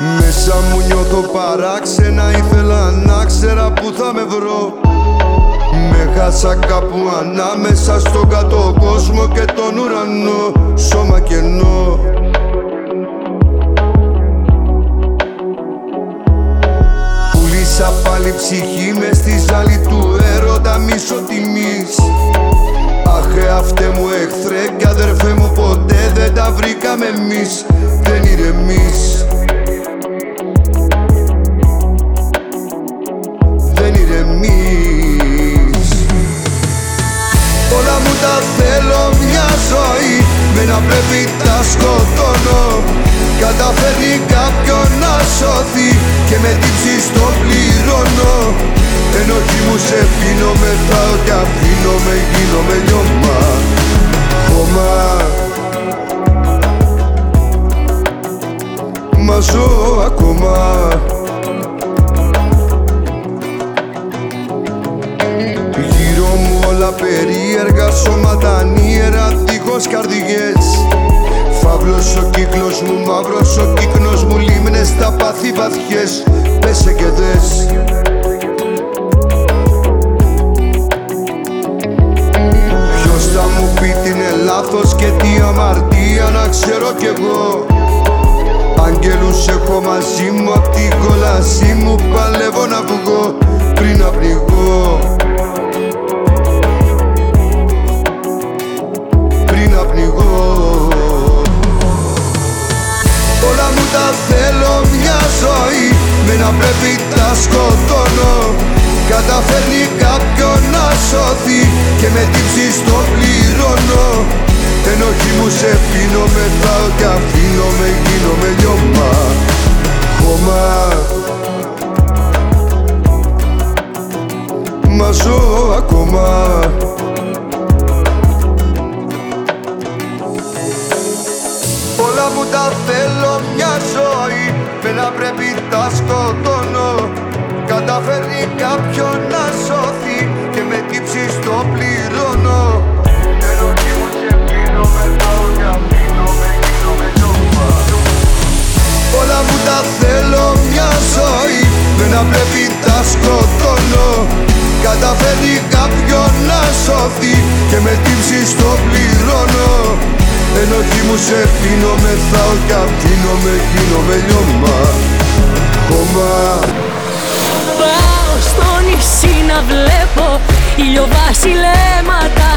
Μέσα μου νιώθω παράξενα Ήθελα να ξέρα που θα με βρω. Με χάσα κάπου ανάμεσα στον κάτω κόσμο και τον ουρανό. Σώμα κενό Πουλήσα πάλι ψυχή μες στη ζάλη του έρωτα μίσο τιμής Αχ αυτέ μου εχθρέ και αδερφέ μου ποτέ δεν τα βρήκαμε εμείς. Δεν ηρεμείς Δεν ηρεμείς Όλα μου τα θέλω μια ζωή. Με να πρέπει τα σκοτώνω Καταφέρνει κάποιον να σώθει Και με τύψεις το πληρώνω. Ενοχή μου σε πίνω μεθάω κι αφήνω με γίνομαι λιώμα. Χώμα. Μα ζω ακόμα. Γύρω μου όλα περίεργα σώματα νύερα δίχως καρδιές Φαύλος ο κύκλος μου, μαύρος ο κύκνος μου Λίμνες τα πάθη βαθιές, πέσε και δες. Ποιος θα μου πει τι είναι λάθος και τι αμαρτία να ξέρω κι εγώ. Αγγέλους έχω μαζί μου απ' την κόλασή μου Παλεύω να βγω πριν να πνιγώ Όλα μου τα θέλω μια ζωή. Με να πρέπει τα σκοτώνω. Καταφέρνει κάποιον να σώθει Και με τύψεις το πληρώνω. Ενοχή μου σε πίνω μεθάω και αφήνω με γίνομαι λιώμα. Χώμα. Μα ζω ακόμα τα θέλω μια ζωή Με να πρέπει τα σκοτώνω. Καταφέρνει κάποιον να σώθει μεθάω και αφήνω με γίνομαι λιώμα. Χώμα Πάω στο νησί να βλέπω ηλιοβασιλέματα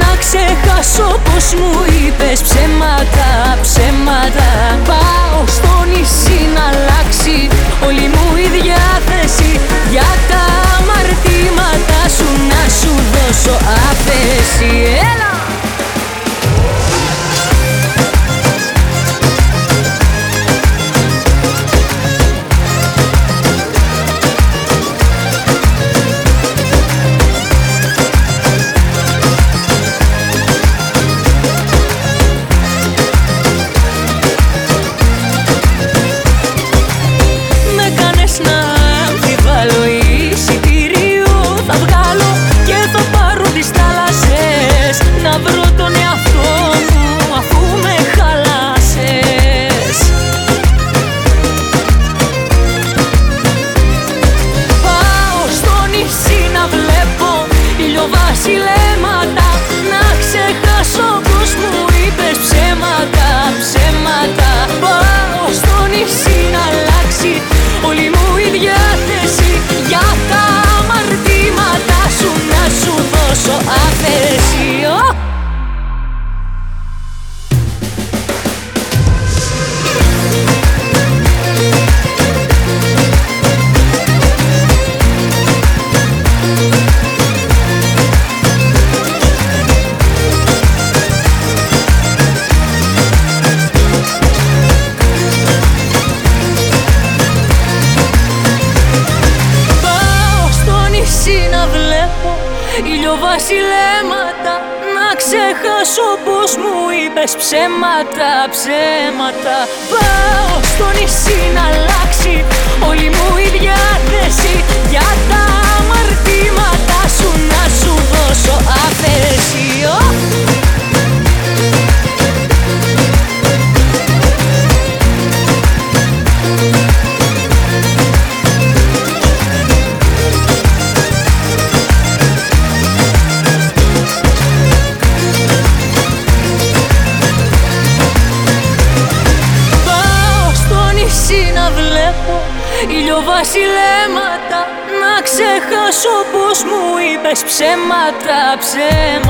Να ξεχάσω πως μου είπες ψέματα, ψέματα. Πάω στο νησί να αλλάξει όλη μου η διάθεση Για τα αμαρτήματα σου να σου δώσω άφεση ψέματα, ψέματα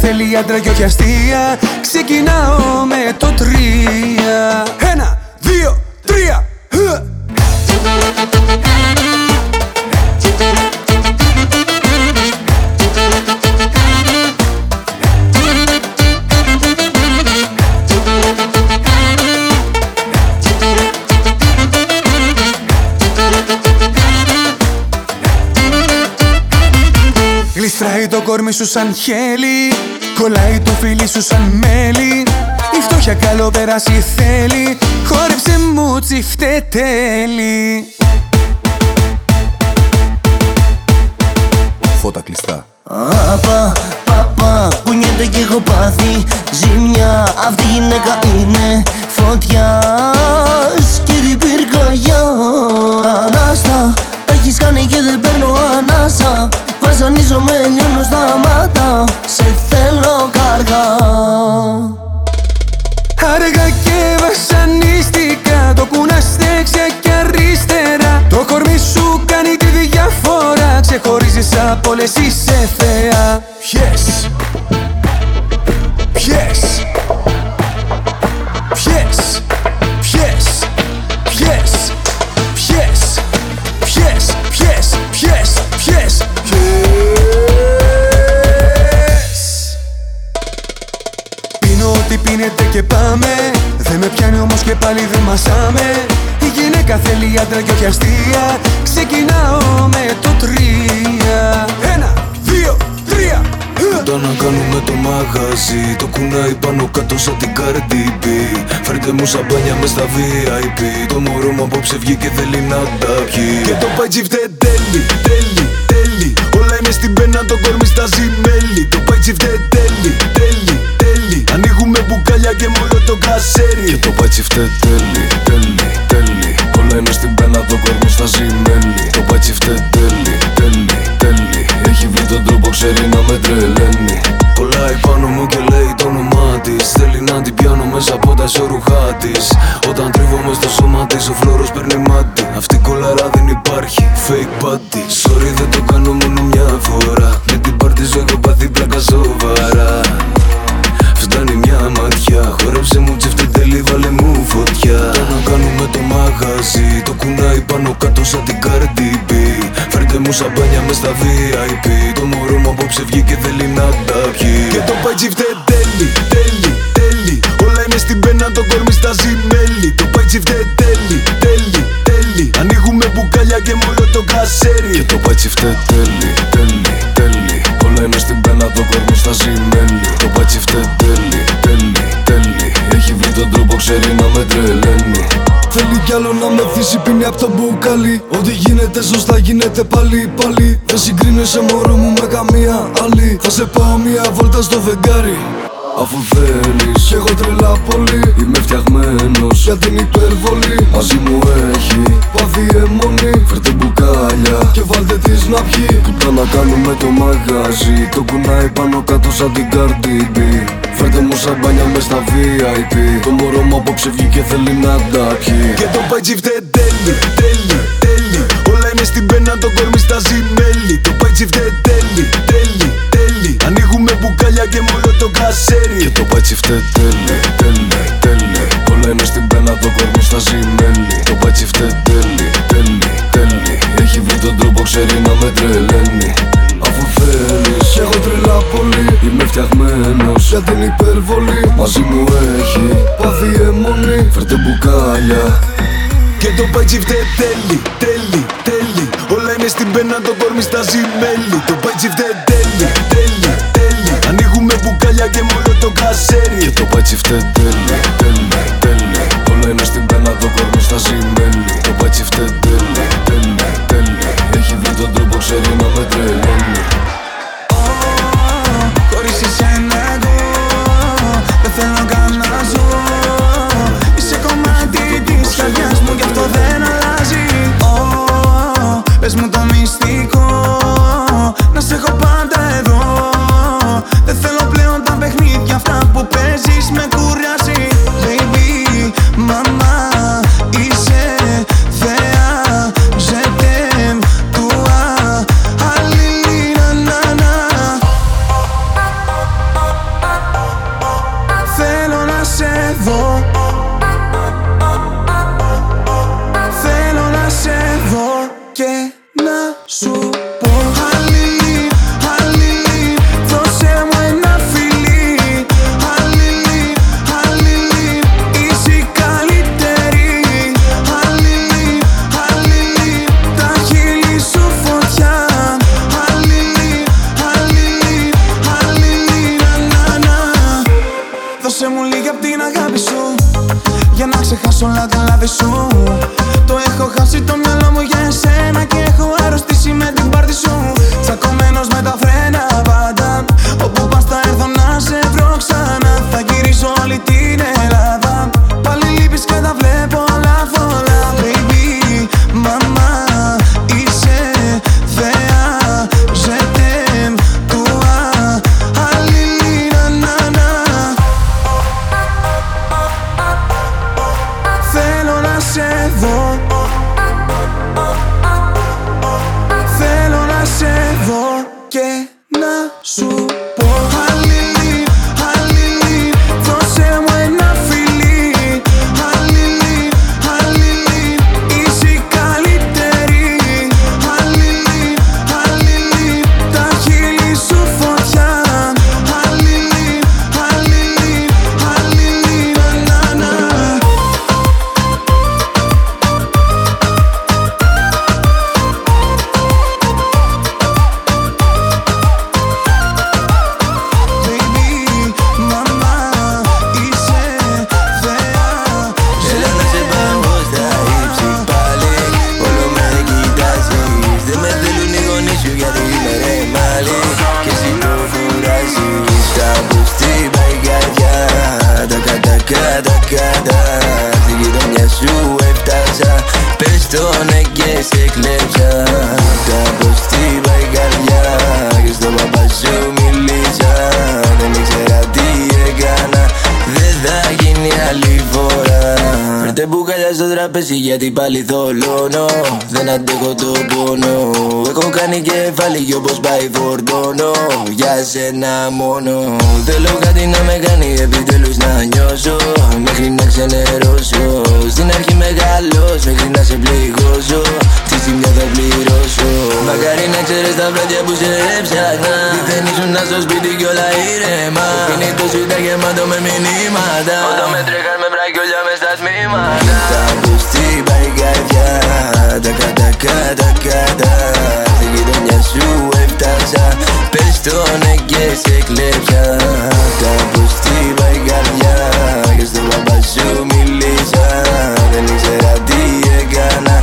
θέλει άντρα και όχι αστεία. Ξεκινάω με το τρία. Ένα, δύο, τρία. Χ! Γλιστράει το κόρμι σου σαν χέλι Κολλάει το φίλι σου σαν μέλι Η φτώχεια καλό περάσει θέλει. Χόρεψε μου τσιφτέ όλες είσαι θεά Ποιες Ποιες Ποιες Ποιες Ποιες Ποιες Ποιες Ποιες Ποιες Ποιες Ποιες Πίνω ό,τι πίνετε και πάμε Δεν με πιάνει όμως και πάλι δεν μασάμε Η γυναίκα θέλει άντρα και όχι αστεία κάτω σαν την Cardi B. Φέρτε μου σαμπάνια μες στα VIP Το μωρό μου απόψε βγήκε θέλει να τα πιει. Και το πατζι φταίει τέλει, τέλει, τέλει. Όλα είναι στην πένα το κορμί στάζει μέλι Το πατζι φταίει τέλει, τέλει, τέλει. Ανοίγουμε μπουκάλια και μόνο το κασέρι. Και το πατζι φταίει τέλει, τέλει, τέλει. Όλα είναι στην πένα το κορμί στάζει μέλι Το πατζι φταίει τέλει, τέλει, τέλει. Έχει βρει τον τρόπο ξέρει να με τρελαίνει Κολλάει πάνω μου και λέει το όνομά της. Θέλει να την πιάνω μέσα από τα σιωρούχά της. Όταν τρίβομαι στο σώμα της, ο φλόρος παίρνει μάτι. Αυτή η κολάρα δεν υπάρχει, fake body. Sorry, δεν το κάνω μόνο μια φορά. Με την πάρτι σου έχω πάθει πλάκα σοβαρά. Φτάνει μια ματιά, χόρεψε μου τσεφτή τέλει, βάλε μου φωτιά. Το να κάνουμε το μαγαζί, το κουνάει πάνω κάτω σαν την Cardi B. Φέρτε μου σαμπάνια μες στα VIP. Το μωρό μου απόψε βγήκε θέλει να τα πιει. Και το πατζι φταίει τέλει, τέλει, τέλει. Όλα είναι στην πένα, το κορμί στάζει μέλι. Το πατζι φταίει τέλει, τέλει, τέλει. Ανοίγουμε μπουκάλια και μόνο το κασέρι. Και το πατζι φταίει τέλει, τέλει, το κορμί στάζει μέλι. Το πατζι φταίει τέλει, τέλει, τέλει. Έχει βρει τον τρόπο, ξέρει να με τρελαίνει. Θέλει κι άλλο να με θύσει πίνει απ' το μπουκάλι Ό,τι γίνεται σωστά γίνεται πάλι πάλι Δεν συγκρίνεσαι μωρό μου με καμία άλλη Θα σε πάω μια βόλτα στο φεγγάρι Αφού θέλεις Κι εγώ τρελά πολύ. Είμαι φτιαγμένος Για την υπερβολή. Μαζί μου έχει Πάθει αιμονή. Φέρτε μπουκάλια Και βάλτε τις να πιει. Που τα να κάνουμε το μαγαζί. Το κουνάει πάνω κάτω σαν την Cardi B. Φέρτε μου σαμπάνια μες στα VIP Το μωρό μου απόψε βγήκε θέλει να τα πιει. Και το πατζι φταίει τέλει, τέλει, τέλει. Όλα είναι στην πένα το κορμί στάζει μέλι μόνο το κασέρι Και το πατζι φταίει τέλει, τέλει, τέλει Όλα είναι στην πένα το κορμί στάζει μέλι Το πατζι φταίει τέλει, τέλει, τέλει Έχει βρει τον τρόπο ξέρει να με τρελαίνει. Αφού θέλεις Κι έχω τρελά πολύ. Είμαι φτιαγμένος για την υπερβολή. Μαζί μου έχει πάθει αιμονή. Φέρτε μπουκάλια. Και το πάτζι φταίει τέλει, τέλει, τέλει. Όλα είναι στην πένα, το κόρμι στα ζημέλη Το πάτζι φταίει και μόνο το κασέρι. Και το πάτζι φταίει να σου πω γιατί πάλι θολώνω Δεν αντέχω το πόνο Έχω κάνει κεφάλι κι όπως πάει φορτώνω Για σένα μόνο Θέλω κάτι να με κάνει επιτέλους να νιώσω Μέχρι να ξενερώσω Στην αρχή μεγαλώσω μέχρι να σε πληγώσω Τη ζημιά θα πληρώσω Μακάρι να ξέρεις τα βράδια που σε έψαχνα Δεν ήσουν στο σπίτι κι όλα ήρεμα Το κινητό σου ήταν γεμάτο με μηνύματα Όταν με τρέχαν με μπρακιόλια μες στα τμήματα Τα κατά κατά κατά Στη γειτονιά σου έφτασα Πες το ναι και σε κλέψα Τα πουστή πάει η καρδιά Και στον παπά σου μίλησα Δεν ήξερα τι έκανα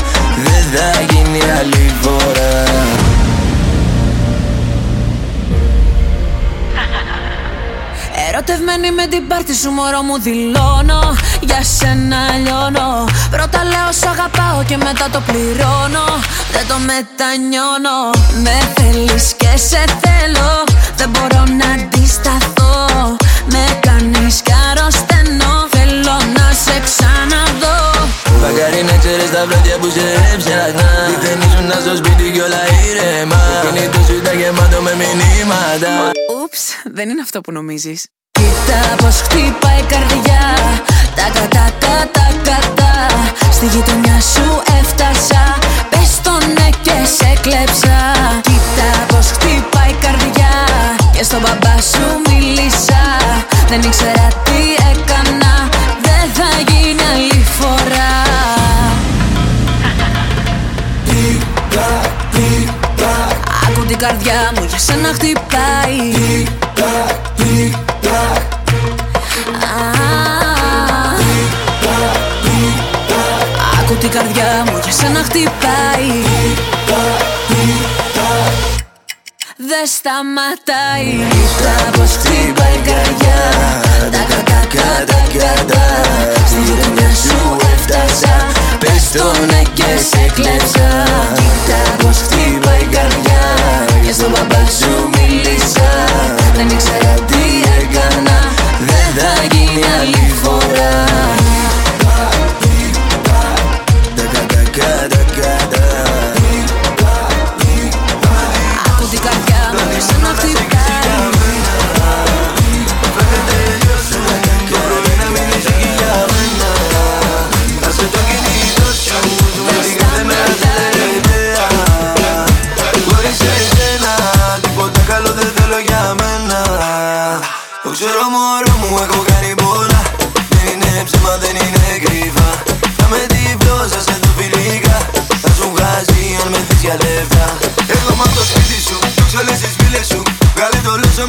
Δεν θα γίνει άλλη φορά Ερωτευμένη με την πάρτι σου μωρό μου δηλώνω Για σένα λιώνω. Πρώτα λέω σ' αγαπάω και μετά το πληρώνω. Δεν το μετανιώνω. Με θέλεις και σε θέλω. Δεν μπορώ να αντισταθώ. Με κάνεις κι αρρωσταίνω. Θέλω να σε ξαναδώ. Μακάρι να ξέρεις τα βράδια που σε έψαχνα. Δεν ήσουν στο σπίτι κι όλα ήρεμα. Το κινητός σου ήταν γεμάτο με μηνύματα. Ούψ, δεν είναι αυτό που νομίζεις Κοίτα πως χτυπάει η καρδιά. Τα κατά κατά κατά Στη γειτονιά σου έφτασα. Πες το ναι και σε κλέψα. Κοίτα πως χτυπάει η καρδιά. Και στον μπαμπά σου μίλησα. Δεν ήξερα τι έκανα. Δεν θα γίνει άλλη φορά. Κοίτα, κοίτα. Άκου την καρδιά μου για σένα χτυπάει. Κοίτα, κοίτα. Άκου την καρδιά μου για σένα χτυπάει. Δε σταματάει. Η νύχτα πως χτυπάει η καρδιά. Τα κακά. κατά κατά Στη δουλειά σου έφτασα. Πες το ναι και σε κλέψα. Κοίτα πως χτυπάει η καρδιά. Και στον μπαμπά σου μίλησα Δεν ήξερα τι έκανα Δεν θα γίνει άλλη φορά.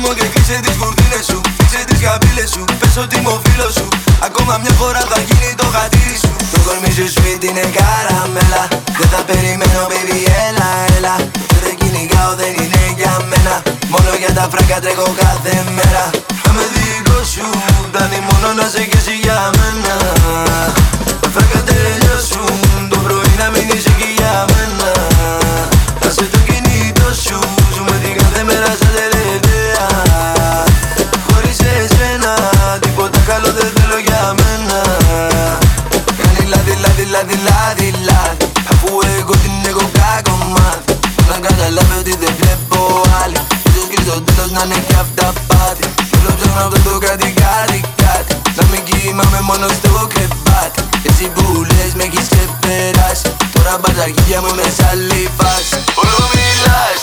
μου και κλείσε τις κουρτίνες σου Κλείσε τις καμπύλες σου, πες ότι είμαι ο φίλος σου. Ακόμα μια φορά θα γίνει το χατήρι σου. Το κορμί σου σπίτι είναι καραμέλα Δεν θα περιμένω baby έλα έλα. Δεν δεν κυνηγάω δεν είναι για μένα. Μόνο για τα φράγκα τρέχω κάθε μέρα. Θα με δικός σου, πλάνη μόνο να σε μόνος στο κρεβάτ Έτσι που λες με έχεις ξεπεράσει. Τώρα μπαζαριά μου με σαλίφας Όλο μιλάς.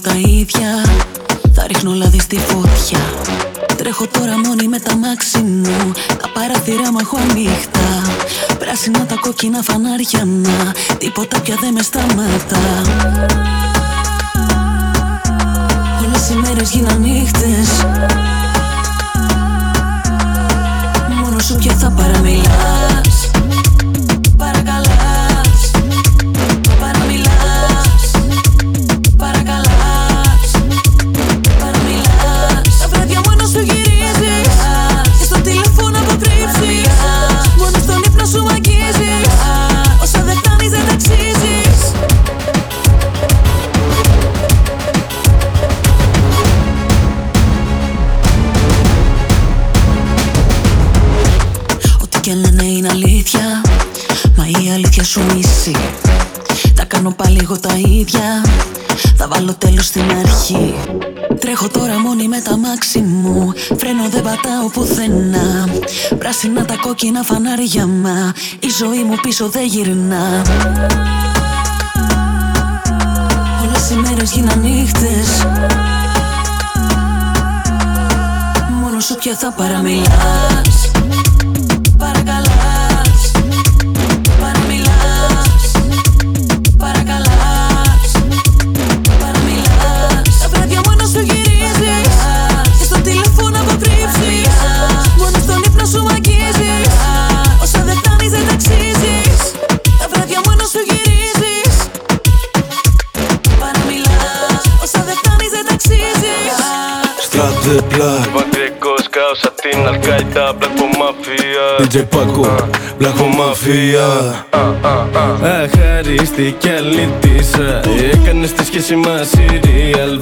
Τα ίδια. Θα ρίχνω λάδι στη φωτιά. Τρέχω τώρα μόνη με τα μάξι μου. Τα παραθυρά μου έχω ανοιχτά. Πράσινα τα κόκκινα φανάρια να. Τίποτα πια δεν με σταματά. Όλες οι μέρες γίναν νύχτες. Μόνο σου πια θα παραμιλάς ίδια. Θα βάλω τέλος στην αρχή. Τρέχω τώρα μόνη με τα μάξι μου. Φρένο δεν πατάω πουθενά. Πράσινα τα κόκκινα φανάρια μα. Η ζωή μου πίσω δεν γυρνά. Όλες οι μέρες γίναν νύχτες. Μόνος σου πια θα παραμιλάς Στράτε black Βατρικός κάος απ' την Αλκάιντα Μπλακο μαφία DJ Paco, Blanco Mafia. Αχαρίστηκε αλήτησα Έκανες τη σχέση μας serial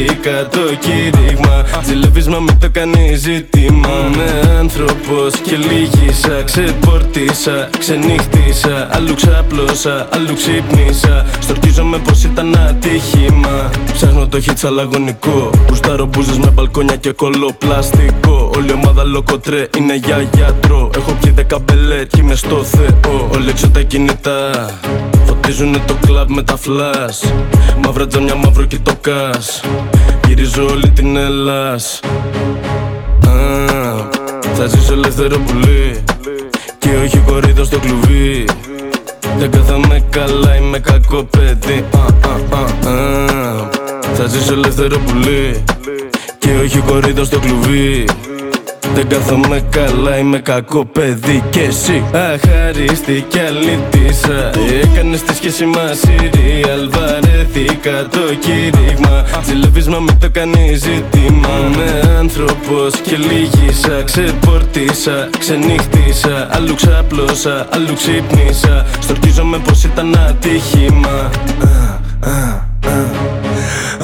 Βαρέθηκα το κήρυγμα. Ζηλεύεις μα μην το κάνει ζήτημα. Με άνθρωπος και λίγησα Ξεπορτίσα, ξενύχτησα. Αλλού ξαπλώσα, αλλού ξύπνησα. Στορκίζομαι πως ήταν ατύχημα. Ψάχνω το hits αλλαγωνικό Γουστάρω μπούζες με μπαλκόνια και κολοπλαστικό. Όλη ομάδα λοκοτρέ είναι για γιατρό. Έχω πιει δέκα μπελέ και είμαι στο Θεό. Όλοι έξω τα κινητά Φωτίζουνε το κλαμπ με τα φλας Μαύρα τζαμιά, μαύρο και το κας Γυρίζω όλη την Ελλάς. Α, Θα ζήσω ελεύθερο πουλί. Και όχι κορίδα στο κλουβί. Δεν κάθαμε καλά, είμαι κακό παιδί. Α, α, α, α. Θα ζήσω ελεύθερο πουλί. Και όχι κορίδα στο κλουβί δεν κάθομαι καλά, είμαι κακό παιδί και εσύ. Αχαρίστηκε αλήτησα Έκανες τη σχέση μας serial Βαρέθηκα το κήρυγμα. Ζηλεύεις μα μην το κάνει ζήτημα. Με άνθρωπος και λίγησα Ξεπορτίσα, ξενύχτησα. Αλλού ξαπλώσα, αλλού ξύπνησα. Στορκίζομαι πως ήταν ατύχημα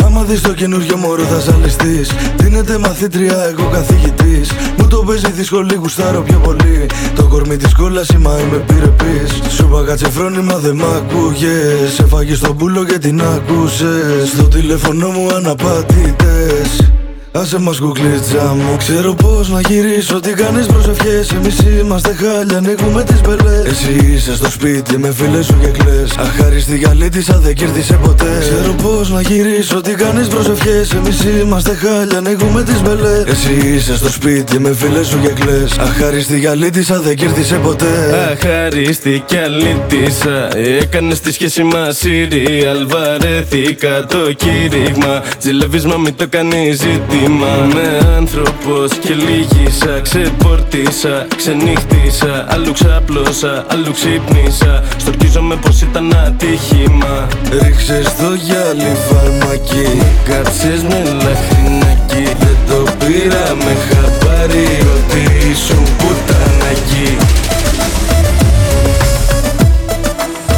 Άμα δεις το καινούριο μωρό θα ζαλιστείς. Δίνεται μαθήτρια εγώ καθηγητής. Μου το παίζει δύσκολη γουστάρω πιο πολύ. Το κορμί της κόλλας η μα είμαι πυρεπής Σου είπα κάτσε φρόνημα δεν μ' ακούγες Έφαγες τον πουλο και την άκουσες. Στο τηλέφωνο μου αναπάτητες Άσε μας κουκλίτσα μου Ξέρω πως να γυρίσω. Τι κάνεις προσευχές Εμείς είμαστε χάλια Ανοίγουμε τις μπελές. Εσύ είσαι στο σπίτι με φίλες σου και κλαις. Αχάριστη γαλίτισσα δεν κέρδισε ποτέ. Ξέρω πως να γυρίσω Τι κάνεις προσευχές Εμείς είμαστε χάλια Ανοίγουμε τις μπελές. Εσύ είσαι στο σπίτι με φίλες σου και κλαις. Αχάριστη γαλίτισσα δεν κέρδισε ποτέ. Αχαρίστηκε αλήτησα Έκανες τη σχέση μας serial Βαρέθηκα το κήρυγμα. Ζηλεύεις μα μην το κάνεις ζήτημα Με άνθρωπος και λίγησα Ξεπορτίσα, ξενύχτησα Αλλού ξαπλώσα, αλλού ξύπνησα. Στορκίζομαι πως ήταν ατύχημα. Ρίξες το γυάλι φαρμακί Κάψες με λαχρινάκι. Δεν το πήρα με χαμπάρι Ότι ήσουν πουτανάκι.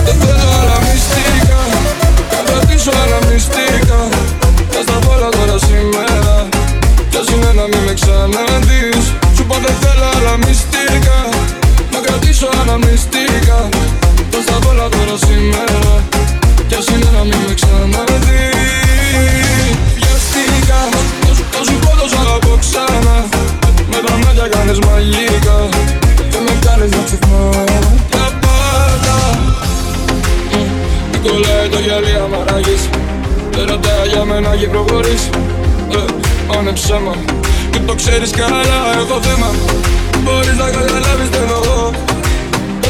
Δεν θέλω άλλα μυστικά Θα κρατήσω άλλα μυστικά Δεν ρωτάει για μένα και προχωρήσει ε, Πάνε ψέμα Και το ξέρεις καλά έχω θέμα. Μπορείς να καταλάβεις τι εννοώ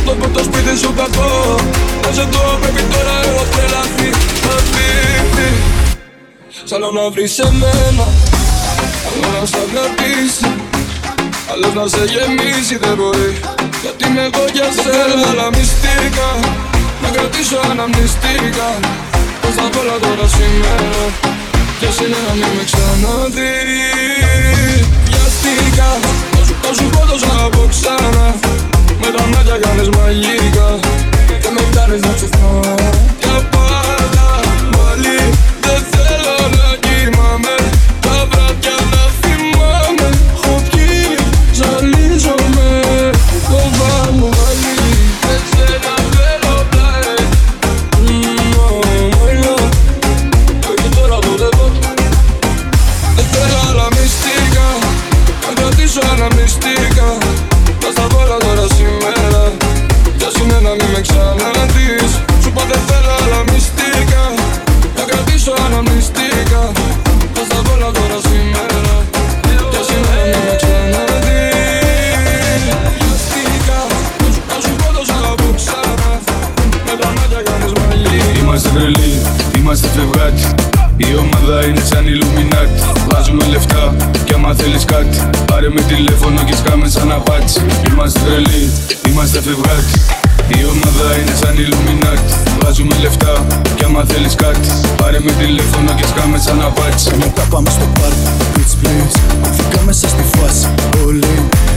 το πω το σπίτι σου κακό. Να σε δω πρέπει τώρα έχω τρελαθεί. Απίθυ Σ' άλλο να βρεις εμένα. Άλλο να σ' αγαπήσει. Άλλος να σε γεμίσει δεν μπορεί. Γιατί είμαι εγώ για σένα Αλλά μυστικά. Να κρατήσω αναμνηστικά Πώς θα πω τώρα σήμερα. Ποιος είναι να μην με ξαναδεί Βιαστικά Θα σου πω το σ' αγαπώ ξανά. Με τα μάτια κάνεις μαγικά Και με κάνεις να ξεχνώ είμαστε φευγάτι η ομάδα είναι σαν ηλουμινάτι Βάζουμε λεφτά κι άμα θέλεις κάτι. Πάρε με τηλέφωνο και σκάμε σαν απάτσι Μετά πάμε στο πάρκ, bitch please Βγήκα μέσα στη φάση, όλοι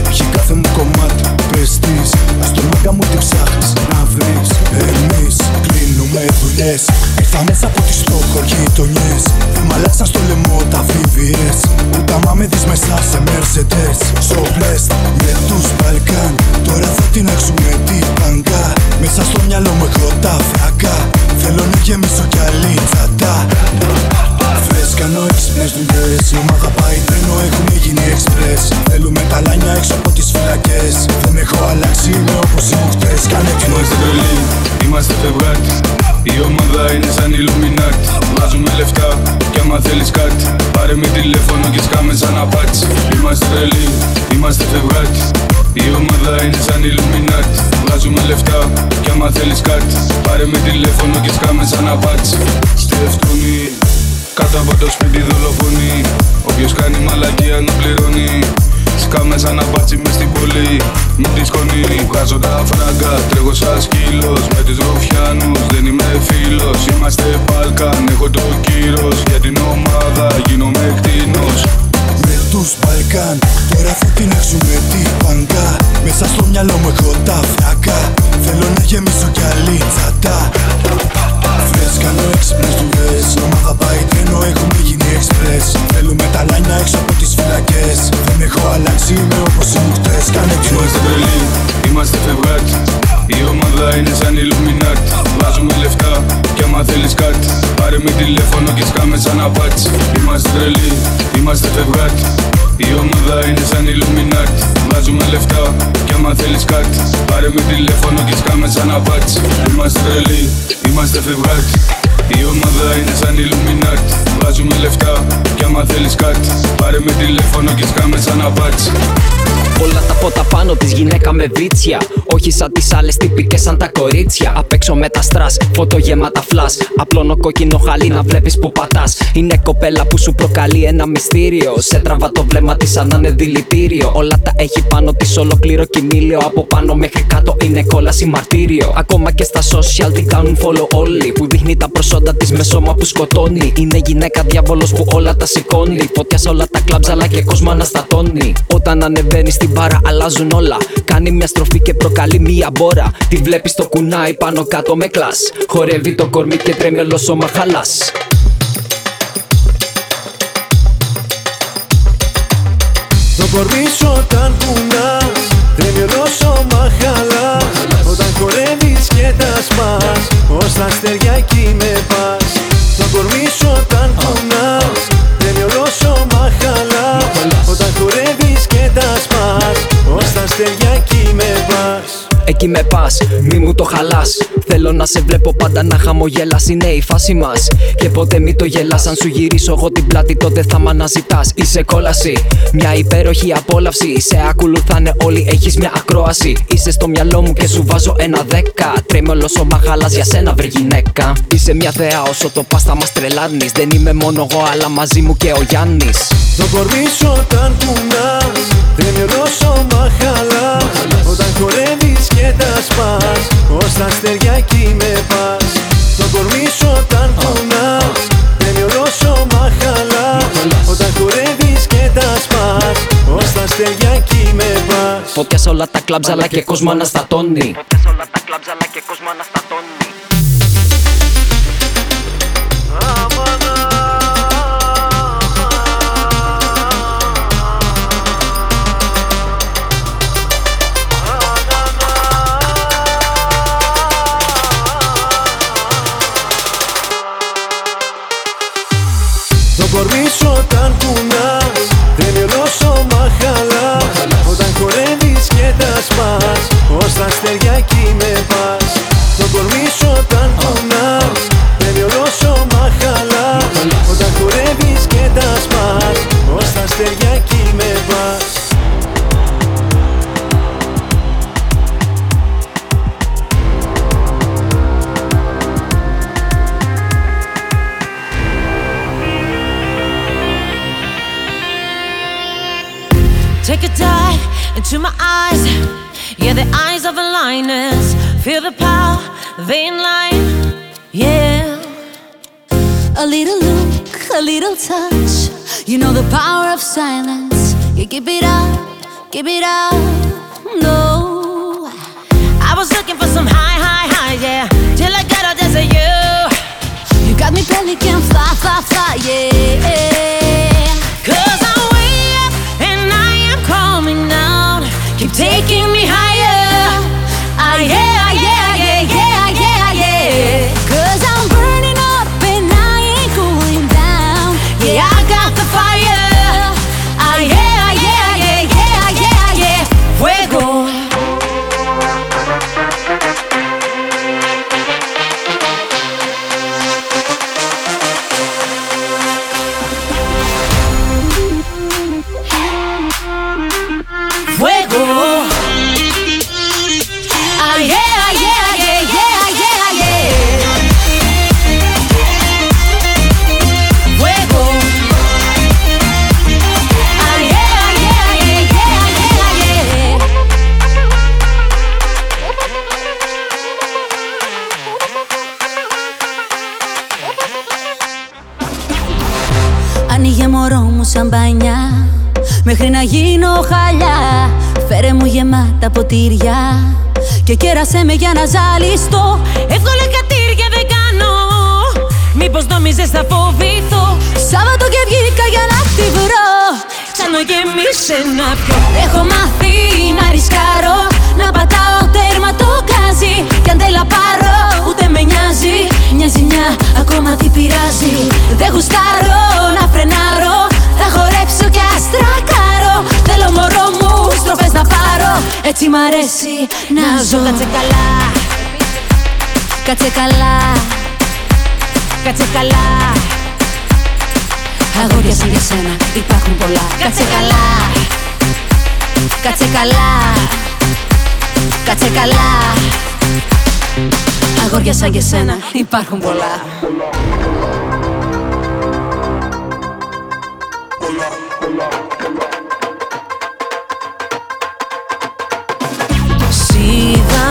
Έχει κάθε μου κομμάτι, πες της. Στον μάγκα μου τι ψάχνεις να βρεις. Εμείς κλείνουμε δουλειές. Ήρθα μέσα από τις στόχο γειτονιές. Δεν μ' αλλάξαν στο λαιμό τα VVS Ούτε άμα με δεις μέσα σε Mercedes. So blessed με τους Balkan. Τώρα θα την έξουμε την παγκά Μέσα στο μυαλό μου έχω τα φραγκά Θέλω να γεμίσω κι άλλη τσατά. Φρες κάνω έξυπνες δουλειές. Η ομάδα πάει τρένο έχουμε γίνει express Θέλουμε τα λάνια έξω από τις φυλακές. Δεν έχω αλλάξει είμαι όπως ήμουν χτες. Κάνε Είμαστε τρελοί, είμαστε φευγάτι Η ομάδα είναι σαν ηλουμινάτι Βάζουμε λεφτά κι άμα θέλεις κάτι. Πάρε με τηλέφωνο και σκάμε σαν απάτσι Είμαστε τρελοί, είμαστε φευγάτι Η ομάδα είναι σαν ηλουμινάτι Βγάζουμε λεφτά κι άμα θέλεις κάτι. Πάρε με τηλέφωνο και σκάμε σαν απάτσι Στεφτούνι Κάτω από το σπίτι δολοφονεί. Όποιος κάνει μαλακία να πληρώνει Σκάμε σαν απάτσι μες στην πόλη Με τη σκόνη βγάζω τα φράγκα Τρέχω σαν σκύλος. Με τους ροφιάνους Δεν είμαι φίλος. Είμαστε Balkan έχω το κύρος. Για την ομάδα γίνομαι κτίνος με τους Μπαλκάν Τώρα θα την έξουμε την παγκά Μέσα στο μυαλό μου έχω τα φραγκά Θέλω να γεμίσω κι άλλη τσατά Φρες κάνω έξυπνες δουλειές Η ομάδα πάει τρένο έχουμε γίνει express. Θέλουμε τα λάνια έξω από τις φυλακές. Δεν έχω αλλάξει είμαι όπως ήμουν χτες Κάνε Είμαστε τρελοί, είμαστε φευγάτι Η ομάδα είναι σαν ηλουμινάτι Βάζουμε λεφτά κι άμα θέλεις κάτι. Πάρε με τηλέφωνο και σκάμε σαν απάτσι Είμαστε τρελοί, είμαστε φευγάτι η ομάδα είναι σαν ηλουμινάτι Βάζουμε λεφτά κι άμα θέλεις κάτι. Πάρε με τηλέφωνο και σκάμε σαν απάτσι Είμαστε τρελοί, είμαστε φευγάτι η ομάδα είναι σαν ηλουμινάτι Βάζουμε λεφτά κι άμα θέλεις κάτι. Πάρε με τηλέφωνο και σκάμε σαν απάτσι Όλα τα φώτα πάνω της γυναίκα με βίτσια. Όχι σαν τις άλλες τυπικές σαν τα κορίτσια. Απ' έξω με τα στρας, φωτογέματα φλα. Απλώνω κόκκινο χαλί να βλέπεις που πατάς. Είναι κοπέλα που σου προκαλεί ένα μυστήριο. Σε τραβά το βλέμμα της σαν να είναι δηλητήριο. Όλα τα έχει πάνω της ολοκλήρω κοιμήλιο. Από πάνω μέχρι κάτω είναι κόλαση μαρτύριο. Ακόμα και στα social την κάνουν follow όλοι. Που δείχνει τα προσόντα της με σώμα που σκοτώνει. Είναι γυναίκα διάβολο που όλα τα σηκώνει. Φωτιά σε όλα τα κλαμπ αλλά και κόσμο αναστατώνει. Όταν ανεβαίνεις στην μπάρα αλλάζουν όλα. Κάνει μια στροφή και προκαλεί μια μπόρα. Τη βλέπεις το κουνάει πάνω κάτω με κλα. Χορεύει το κορμί και τρέμει όλος σώμα χαλά. Το κορμί σου όταν κουνάς Τρέμει όλος σώμα χαλάς Όταν χορεύεις και τα σπάς Ως τα αστέρια εκεί με πας χαλάς Όταν εκεί με πας εκεί με πα. Μη μου το χαλάς. Θέλω να σε βλέπω πάντα να χαμογελάς. Είναι η φάση μας. Και ποτέ μη το γελάς. Αν σου γυρίσω εγώ την πλάτη, τότε θα μ' αναζητάς. Είσαι κόλαση. Μια υπέροχη απόλαυση. Σε ακολουθάνε όλοι, έχεις μια ακρόαση. Είσαι στο μυαλό μου και σου βάζω ένα δέκα. Τρέμει σώμα χαλάς για σένα, βρε γυναίκα. Είσαι μια θεά όσο το πα θα μας τρελάνεις. Δεν είμαι μόνο εγώ, αλλά μαζί μου και ο Γιάννης. Το κορμί σου όταν κουνάς Τρέμει όλο σώμα χαλά Όταν χορεύεις και τα σπάς Ως τα αστέρια εκεί με πας. Το κορμί σου όταν κουνάς Τρέμει όλο σώμα χαλά Όταν χορεύεις και τα σπάς Ως τα αστέρια εκεί με πας. Φωτιάς σε όλα τα κλαμπς αλλά και κόσμο αναστατώνει Φωτιάς σε όλα τα κλαμπς αλλά και κόσμο αναστατώνει αστέρια εκεί με πας. Το κορμί σου όταν κουνάς Τρέμει όλο σώμα χαλάς. Όταν χορεύεις και τα σπάς Ως τα αστέρια εκεί με πας. Take a dive into my eyes. Yeah, the eyes of a lioness. Feel the power, they in line. Yeah. A little look, a little touch. You know the power of silence. You keep it up, keep it up. No. I was looking for some high, high, high, yeah. Till I got a taste of you. You got me pelican fly, fly, fly, yeah. Μου γεμάτα ποτήρια Και κέρασε με για να ζαλιστώ. Εύκολα κατήρια δεν κάνω. Μήπως νόμιζες θα φοβηθώ. Σάββατο και βγήκα για να τη βρω. Ξαναγέμισε να πιω. Έχω μάθει να ρισκάρω. Να πατάω τέρμα το γκάζι Κι αν δεν λαπάρω ούτε με νοιάζει. Νοιάζει μια ακόμα τι πειράζει. Δεν γουστάρω να φρενάρω. Θα χορέψω κι αστρακάρω Θέλω μωρό μου στροφές να πάρω. Έτσι μ' αρέσει να ζω. Κάτσε καλά, Κάτσε καλά. Κάτσε καλά. Αγόρια σαν για σένα υπάρχουν πολλά. Κάτσε καλά. Κάτσε καλά. Κάτσε καλά. Αγόρια σαν και σένα υπάρχουν πολλά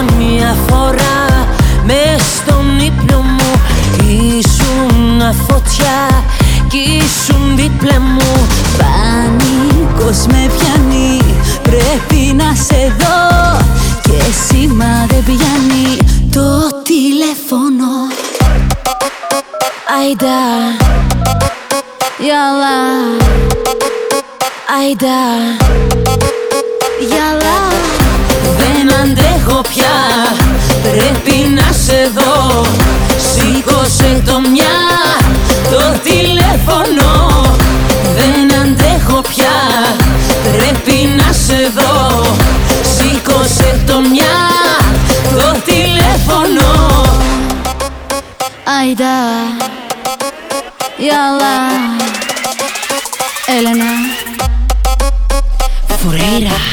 Σ' μια φορά μες στον ύπνο μου Ήσουν φωτιά κι ήσουν δίπλα μου. Πανικός με πιάνει Πρέπει να σε δω. Και σήμα δεν πιάνει Το τηλέφωνο. Άιντα Γιαλά Άιντα Γιαλά δεν αντέχω πια, πρέπει να σε δω. Σήκωσε το μια, το τηλέφωνο. Δεν αντέχω πια, πρέπει να σε δω. Σήκωσε το μια, το τηλέφωνο. Αιτά, Ιαλά, Έλενα. Φουρέιρα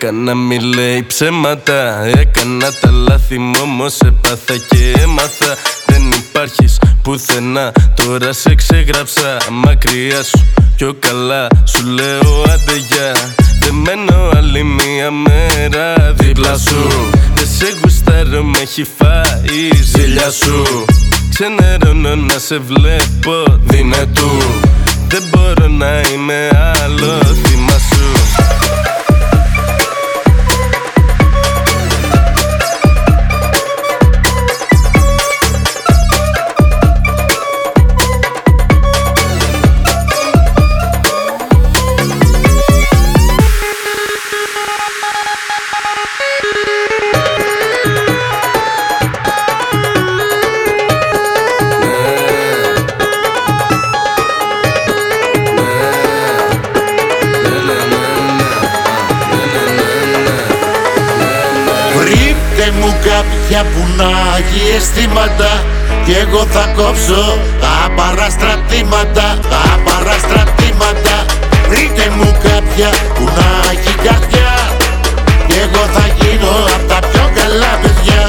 γυναίκα να μην λέει ψέματα Έκανα τα λάθη μου όμως έπαθα και έμαθα. Δεν υπάρχεις πουθενά τώρα σε ξεγράψα. Μακριά σου πιο καλά σου λέω άντε για Δεν μένω άλλη μία μέρα δίπλα σου. Δεν σε γουστάρω με έχει φάει η ζήλια σου. Ξενερώνω να σε βλέπω δυνατού. Δεν μπορώ να είμαι άλλο θύμα σου κάποια που να έχει αισθήματα. Κι εγώ θα κόψω τα παραστρατήματα Τα παραστρατήματα. Βρείτε μου κάποια που να έχει καρδιά. Κι εγώ θα γίνω απ' τα πιο καλά παιδιά.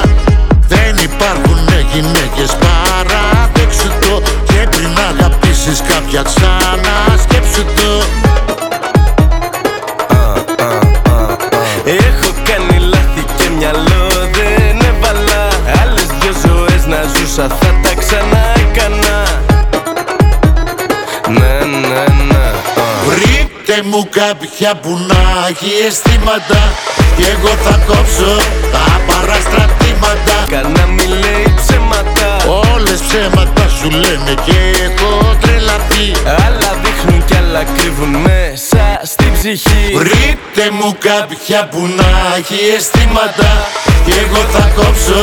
Δεν υπάρχουν γυναίκες παραδέξου το. Και πριν αγαπήσεις κάποια ξανά να ζούσα θα τα ξανά έκανα Ναι, ναι, ναι Βρείτε μου κάποια που να έχει αισθήματα Κι εγώ θα κόψω τα παραστρατήματα. Κανά μη λέει ψέματα. Όλες ψέματα σου λένε και έχω τρελαθεί. Άλλα δείχνουν κι άλλα κρύβουν μέσα στην ψυχή. Βρείτε μου κάποια που να έχει αισθήματα Κι εγώ θα κόψω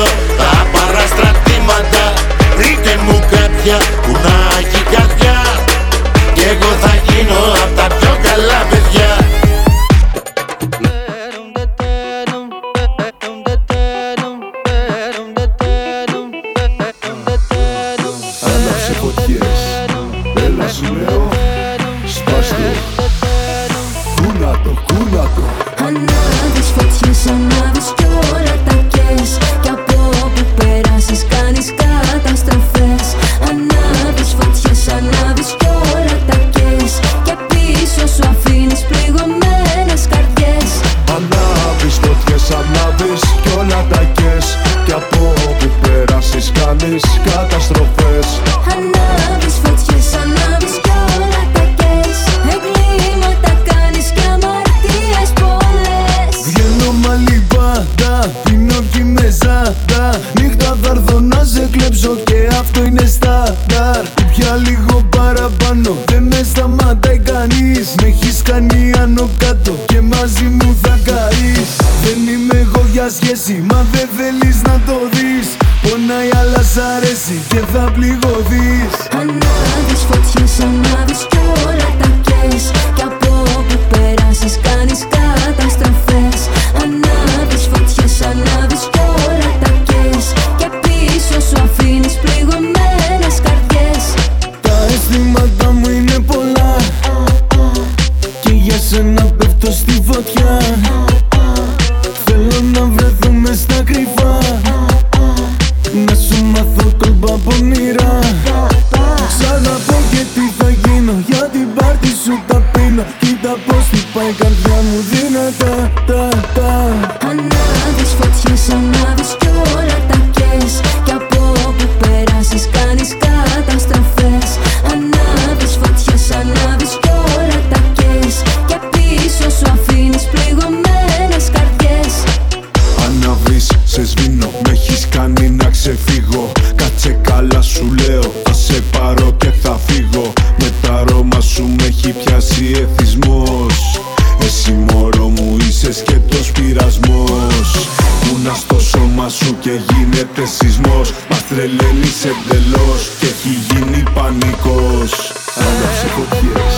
τρελαίνεις εντελώς και έχει γίνει πανικός. Άναψε φωτιές,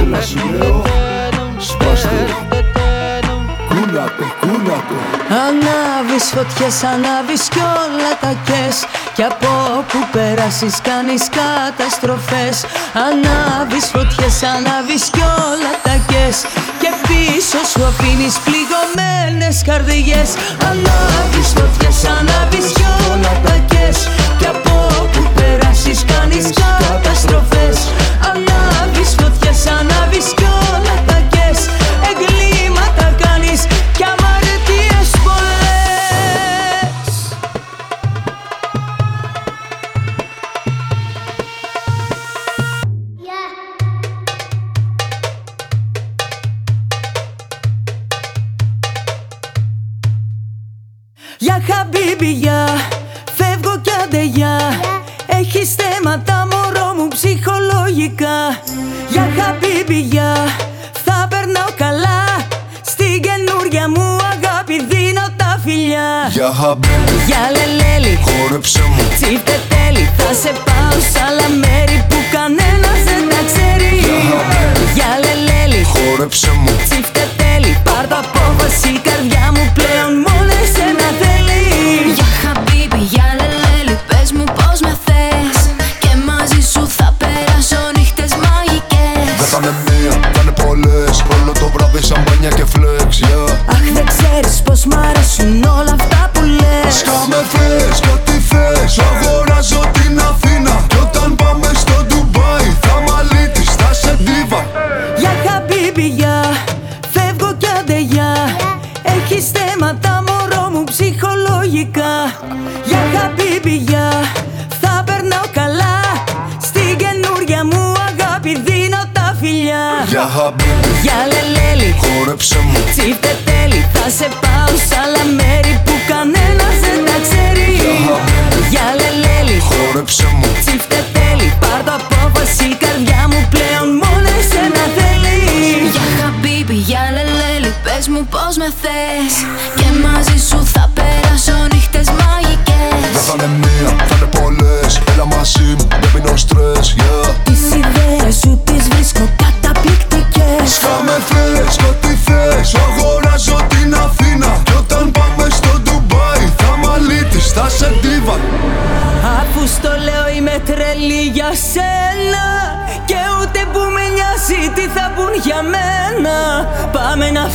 έλα σου λέω Σπάστο, Ανάβεις φωτιές, ανάβεις κι όλα τα κες. Κι από όπου περάσεις κάνεις καταστροφές. Ανάβεις φωτιές, ανάβεις κι όλα Και πίσω σου αφήνεις πληγωμένες καρδιές. Ανάβεις φωτιές, ανάβεις κι όλα τα Κι από που περάσεις κάνεις καταστροφές. Ανάβεις φωτιές, ανάβεις κι όλα χόρεψε μου. Τέλει θα σε πάω σ' άλλα μέρη που κανένας δεν τα ξέρει. Για λελέλη. Χόρεψε μου.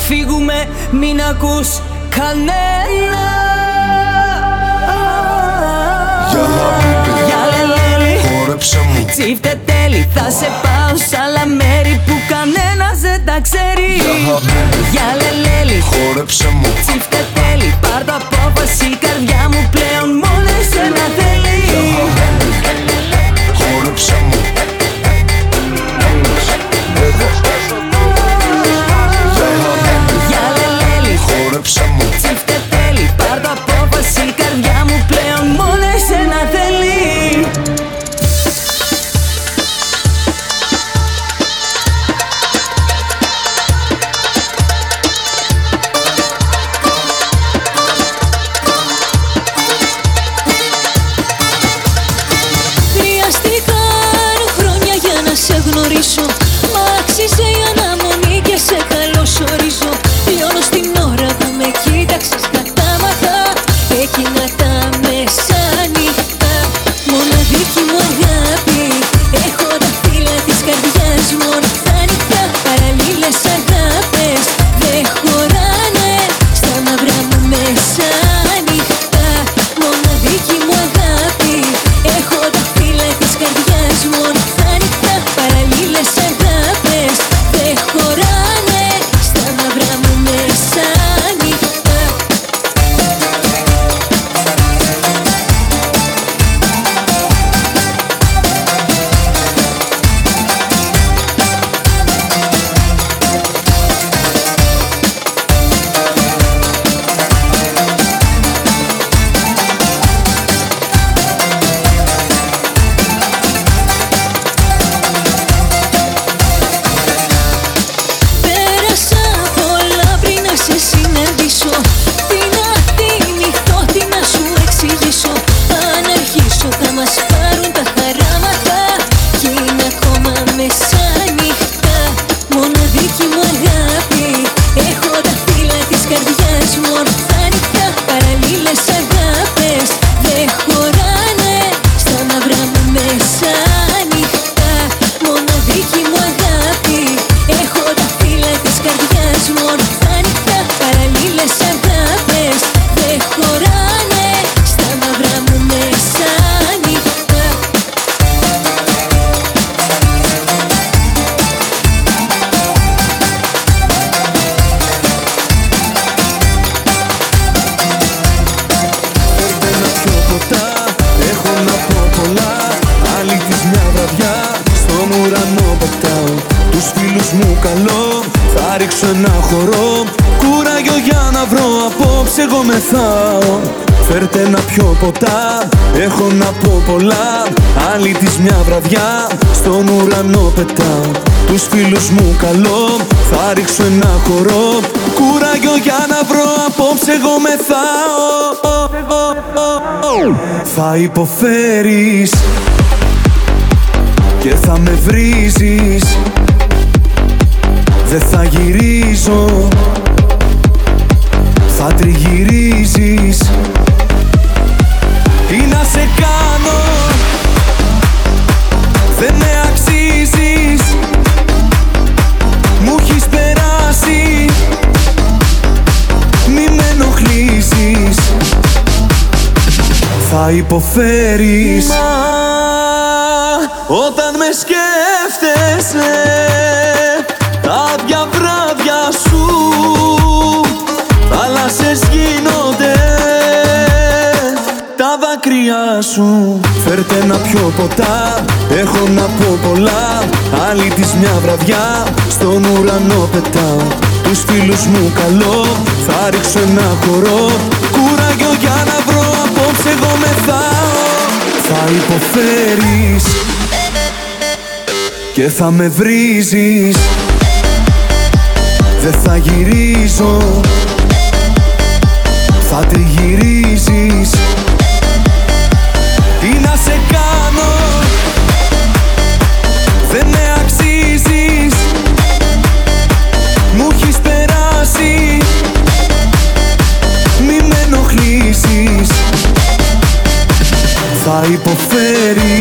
φύγουμε μην ακούς κανένα. Για λαμπίπη, για λελέλη, μου. Τσίφτε τέλη, θα σε πάω σ' άλλα μέρη που κανένας δεν τα ξέρει. Για λαμπίπη, για λελέλη, χόρεψα μου. Τσίφτε τέλη, πάρ' το απόφαση, καρδιά μου πλέον μόνο εσένα θέλει. Ρίξω ένα χορό Κουράγιο για να βρω απόψε εγώ μεθάω. Θα υποφέρεις και θα με βρίζεις. Δεν θα γυρίζω Θα τριγυρίζεις Θα υποφέρεις. Όταν με σκέφτεσαι Τα άδεια βράδια σου Θάλασσες γίνονται Τα δάκρυα σου. Φέρτε να πιω ποτά Έχω να πω πολλά. Άλλη της μια βραδιά Στον ουρανό πετάω Τους φίλους μου καλώ Θα ρίξω ένα χορό. Κουράγιο για να βρω Απόψε εγώ μεθάω Θα υποφέρεις και θα με βρίζεις. Δεν θα γυρίζω Θα τριγυρίζεις Θα υποφέρεις Από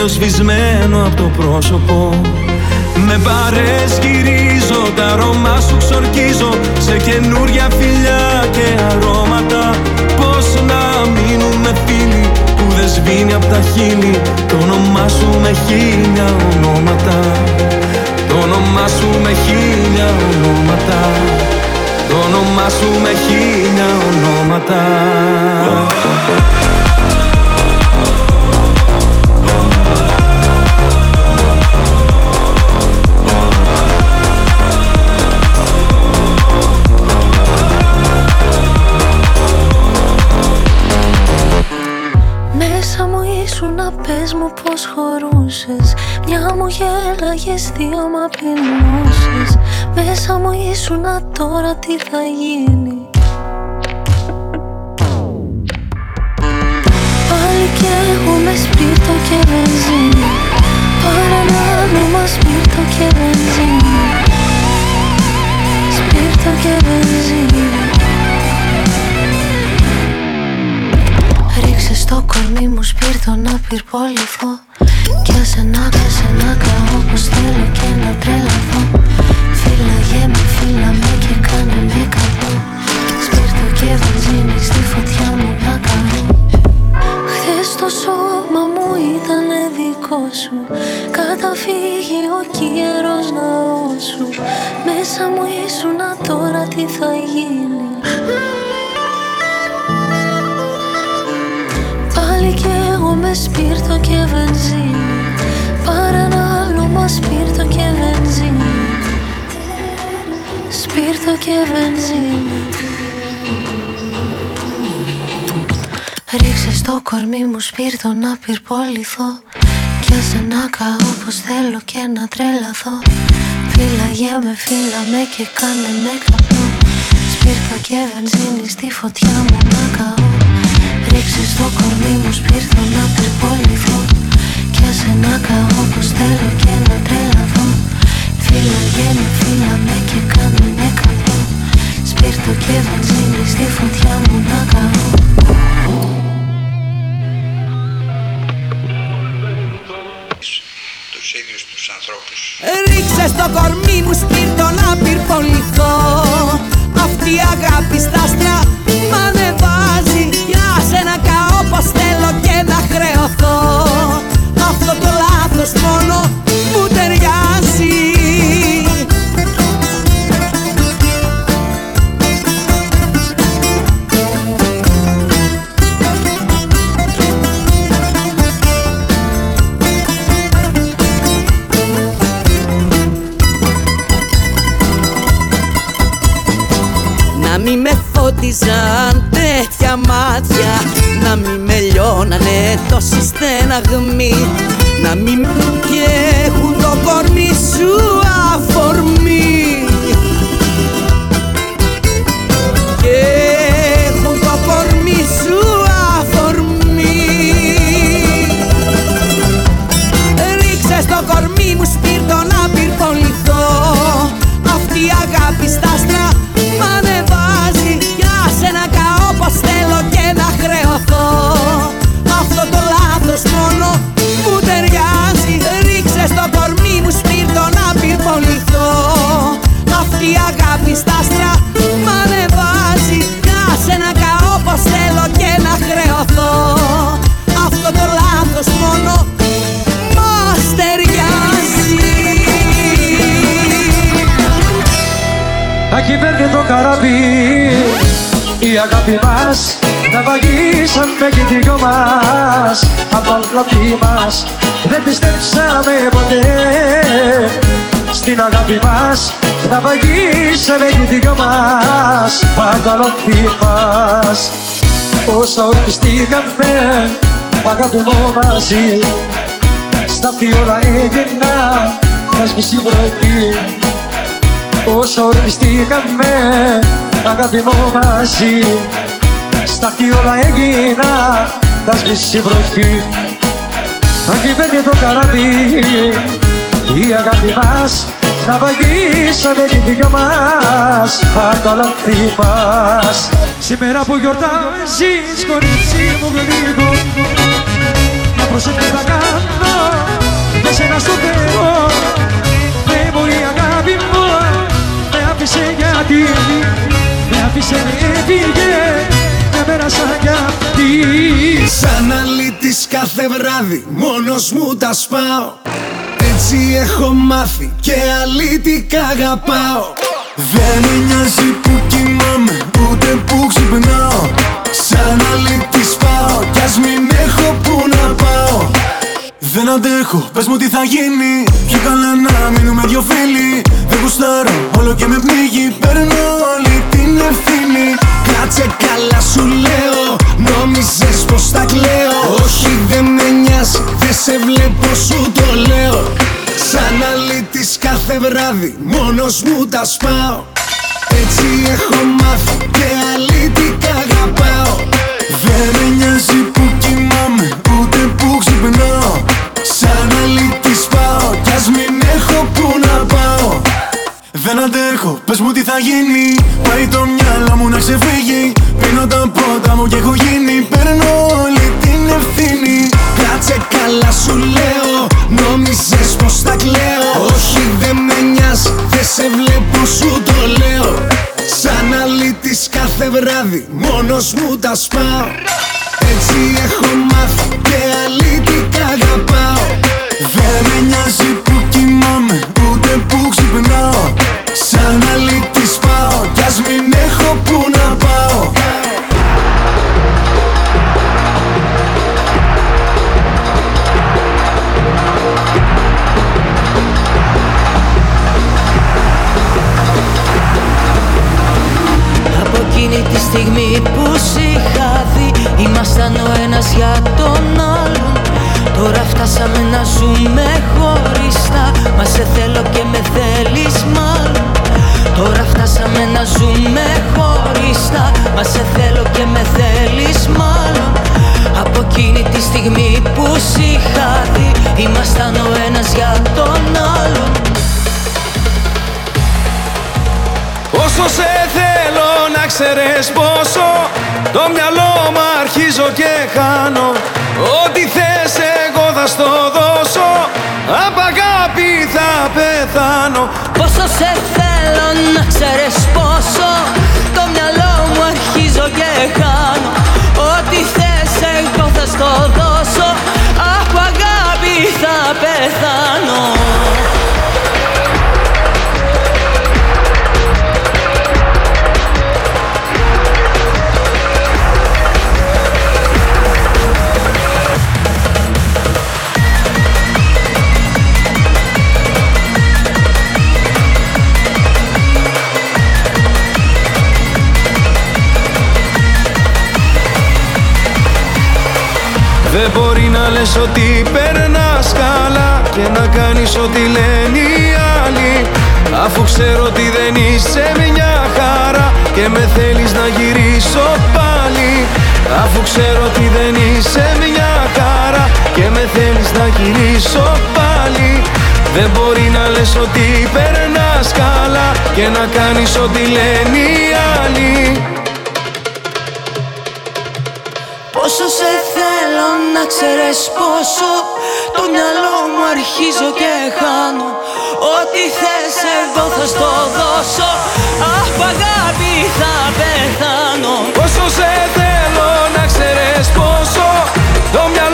γέλιο σβησμένο από το πρόσωπο. Με παρέσκυρίζω, τα αρώμα σου ξορκίζω. Σε καινούρια φιλιά και αρώματα. Πώς να μείνουμε φίλοι που δεν σβήνει από τα χείλη. Το όνομά σου με χίλια ονόματα. Το όνομά σου με χίλια ονόματα. Το όνομά σου με χίλια ονόματα ήσουν να τώρα τι θα γίνει μου σπίρτο να πυρποληθώ Κι άσε να καώ πως θέλω και να τρελαθώ. Φύλαγε με, φύλα με και κάνε με καπνό. Σπίρτο και βενζίνη στη φωτιά μου να καώ. Ρίξες στο κορμί μου σπίρτο να πυρποληθώ Κι άσε να καώ πως θέλω και να τρελαθώ. Φύλαγε με, φύλα με και κάνε με καπνό. Σπίρτο και βενζίνη στη φωτιά μου να καώ ανθρώπους. Ρίξε στο κορμί μου σπίρτο να πυρποληθώ Αυτή η αγάπη στα άστρα μ' ανεβάζει. Για σένα καώ πως θέλω και να χρεωθώ. Αυτό το λάθος μόνο μου ταιριάζει στεναγμοί Να μη κυβέρνει το καράβι. Η αγάπη μας Να βαγίσαμε και τη δυο μας Από αγάπη μας Δεν πιστέψαμε ποτέ. Στην αγάπη μας Να βαγίσαμε και τη δυο μας. Πανταλώθη μας Όσα ορκιστήκαμε Αγάπη μου μαζί. Στα φιόλα έγινα Να σβήσει η βροχή Όσο ορκιστήκαμε αγάπη μου μαζί. Στα τι όλα έγινα τα σβήσει η βροχή. Αν κυβέρνει το καράβι η αγάπη μας να βαγίσαμε τη δυο μας. Απ' τα λάθη μας Σήμερα που γιορτάζεις κορίτσι μου γλυκό Να προσέχεις θα κάνω για σένα στο Θεό Δεν μπορεί αγάπη μου με άφησε γιατί Με άφησε με έφυγε. Με πέρασα γιατί. Σαν αλήτης κάθε βράδυ μόνος μου τα σπάω. Έτσι έχω μάθει και αλήτικα αγαπάω. Δεν με νοιάζει που κοιμάμαι ούτε που ξυπνάω. Σαν αλήτης πάω κι ας μην έχω που να πάω δεν αντέχω, πες μου τι θα γίνει. Πιο καλά να μείνουμε δυο φίλοι. Δεν γουστάρω, όλο και με πνίγει. Παίρνω όλη την ευθύνη. Κάτσε καλά σου λέω. Νόμιζες πως τα κλαίω. Όχι δεν με νοιάζει, δεν σε βλέπω σου το λέω. Σαν αλήτης κάθε βράδυ Μόνος μου τα σπάω. Έτσι έχω μάθει και αλήτικα αγαπάω. Δεν με νοιάζει αντέχω, πες μου τι θα γίνει. Πάει το μυαλό μου να ξεφύγει. Πίνω τα πότα μου και έχω γίνει. Παίρνω όλη την ευθύνη. Κάτσε καλά σου λέω. Νόμιζες πως τα κλαίω. Όχι δεν με νοιάζει. Δεν σε βλέπω σου το λέω. Σαν αλήτης κάθε βράδυ. Μόνος μου τα σπάω. Έτσι έχω μάθει και μπορεί να λες ότι περνάς καλά Και να κάνεις ό,τι λένε οι άλλοι. Αφού ξέρω ότι δεν είσαι μια χαρά Και με θέλεις να γυρίσω πάλι. Αφού ξέρω ότι δεν είσαι μια χαρά Και με θέλεις να γυρίσω πάλι. Δεν μπορεί να λες ότι περνάς καλά Και να κάνεις ό,τι λένε οι άλλοι ξέρεις πόσο Το μυαλό μου αρχίζω και χάνω. Ό,τι θες εγώ θα στο δώσω. Από αγάπη θα πεθάνω. Πόσο σε θέλω να ξέρεις πόσο Το μυαλό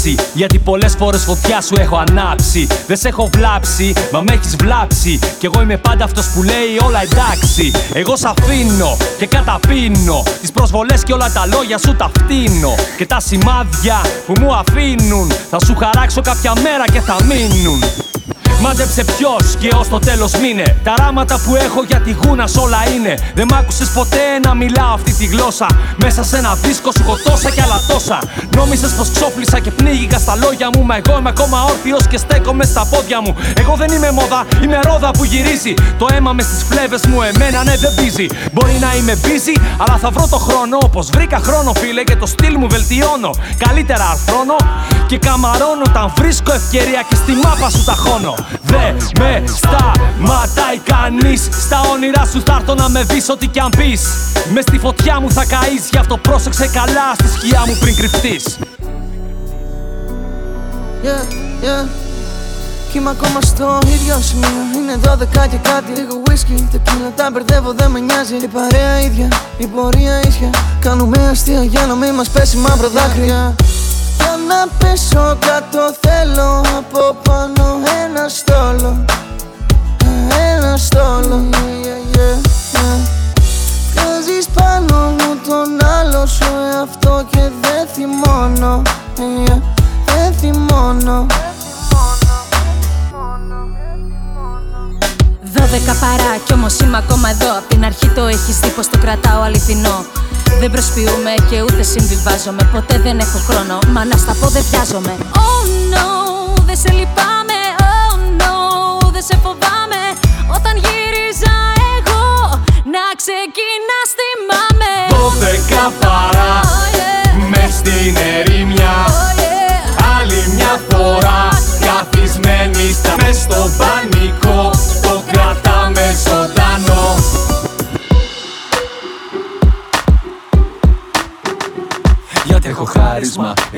θάψει. Γιατί πολλές φορές φωτιά σου έχω ανάψει. Δεν σε έχω βλάψει, μα με έχεις βλάψει. Κι εγώ είμαι πάντα αυτός που λέει όλα εντάξει. Εγώ σ' αφήνω και καταπίνω. Τις προσβολές και όλα τα λόγια σου τα φτύνω. Και τα σημάδια που μου αφήνουν. Θα σου χαράξω κάποια μέρα και θα μείνουν. Μάντεψε ποιος και ως το τέλος μήνε. Τα ράματα που έχω για τη γούνα όλα είναι. Δεν μ' άκουσες ποτέ να μιλάω αυτή τη γλώσσα. Μέσα σε ένα δίσκο σου έχω τόσα κι άλλα τόσα. Νόμιζες πως ξόφλησα και πνίγηκα στα λόγια μου. Μα εγώ είμαι ακόμα όρθιος και στέκομαι στα πόδια μου. Εγώ δεν είμαι μόδα, είμαι ρόδα που γυρίζει. Το αίμα μες στις φλέβες μου, εμένα ναι δεν πίζει. Μπορεί να είμαι busy, αλλά θα βρω το χρόνο. Όπως βρήκα χρόνο, φίλε, και το στυλ μου βελτιώνω. Καλύτερα αρθρώνω και καμαρώνω όταν βρίσκω ευκαιρία και στη μάπα σου τα χώνω. Δε με σταματάει κανείς. Στα όνειρά σου θα έρθω να με δεις ό,τι κι αν πεις. Μες στη φωτιά μου θα καείς, γι' αυτό πρόσεξε καλά στη σκιά μου πριν κρυφτείς. Yeah, yeah. Κι είμαι ακόμα στο ίδιο σημείο Είναι 12 και κάτι Λίγο whisky, τεκίλα τα μπερδεύω δεν με νοιάζει Η παρέα ίδια, η πορεία ίσια Κάνουμε αστεία για να μην μας πέσει μαύρο δάκρυα Για να πέσω κάτω θέλω από πάνω ένα στόλο. Ένα στόλο yeah, yeah, yeah. Βγάζεις πάνω μου τον άλλο σου εαυτό και δεν θυμώνω yeah, Δεν θυμώνω Δώδεκα παρά κι όμως είμαι ακόμα εδώ. Απ' την αρχή το έχεις δει πως το κρατάω αληθινό. Δεν προσποιούμε και ούτε συμβιβάζομαι. Ποτέ δεν έχω χρόνο, μα να στα πω δεν βιάζομαι. Oh no, δεν σε λυπάμαι. Oh no, δεν σε φοβάμαι. Όταν γύριζα εγώ Να ξεκινάς θυμάμαι. Δώδεκα παρά